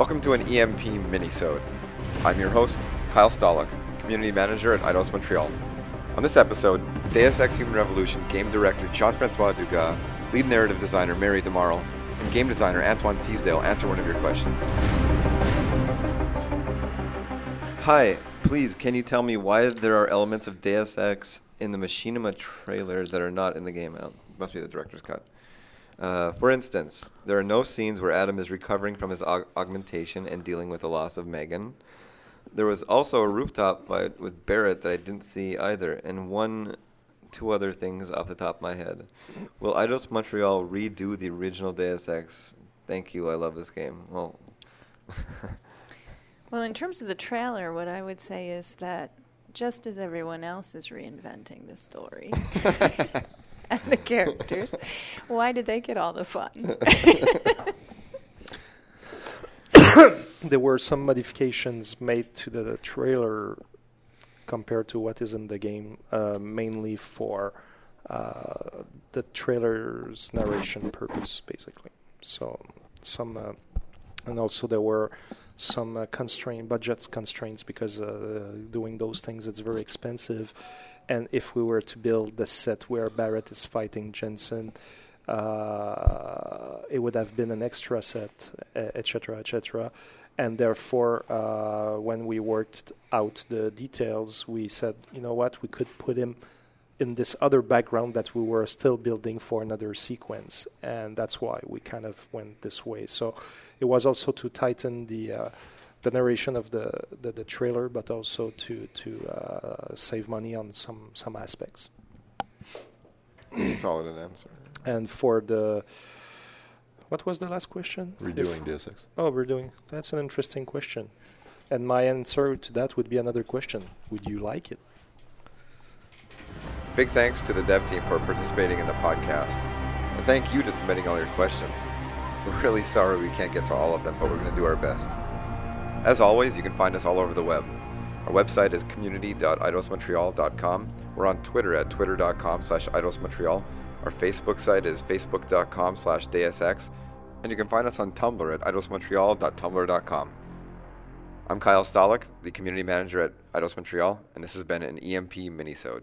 Welcome to an EMP minisode. I'm your host, Kyle Stolick, Community Manager at Eidos Montreal. On this episode, Deus Ex Human Revolution game director Jean-François Dugas, lead narrative designer Mary DeMarle, and game designer Antoine Thisdale answer one of your questions. Hi, please, can you tell me why there are elements of Deus Ex in the Machinima trailer that are not in the game? It must be the director's cut. Uh, for instance, there are no scenes where Adam is recovering from his aug- augmentation and dealing with the loss of Megan. There was also a rooftop fight with Barrett that I didn't see either, and one, two other things off the top of my head. Will Eidos Montreal redo the original Deus Ex? Thank you, I love this game. Well, Well, in terms of the trailer, what I would say is that just as everyone else is reinventing the story and the characters, why did they get all the fun? there were some modifications made to the trailer compared to what is in the game, uh, mainly for uh, the trailer's narration purpose, basically. So some, uh, and also there were some uh, constraint budget constraints because uh, doing those things it's very expensive, and if we were to build the set where Barrett is fighting Jensen. Uh, it would have been an extra set, etc., etc and therefore uh, when we worked out the details we said you know what we could put him in this other background that we were still building for another sequence and that's why we kind of went this way so it was also to tighten the uh, the narration of the, the, the trailer but also to to uh, save money on some some aspects solid answer. and for the what was the last question If- Redoing Deus Ex. Oh, we're doing. That's an interesting question. And my answer to that would be another question. Would you like it? Big thanks to the dev team for participating in the podcast. And thank you to submitting all your questions. We're really sorry we can't get to all of them, but we're going to do our best. As always, you can find us all over the web. Our website is community.eidosmontreal.com. We're on Twitter at twitter.com slash eidosmontreal. Our Facebook site is facebook.com slash deusex. And you can find us on Tumblr at eidosmontreal.tumblr.com. I'm Kyle Stolick, the community manager at Eidos Montreal, and this has been an EMP minisode.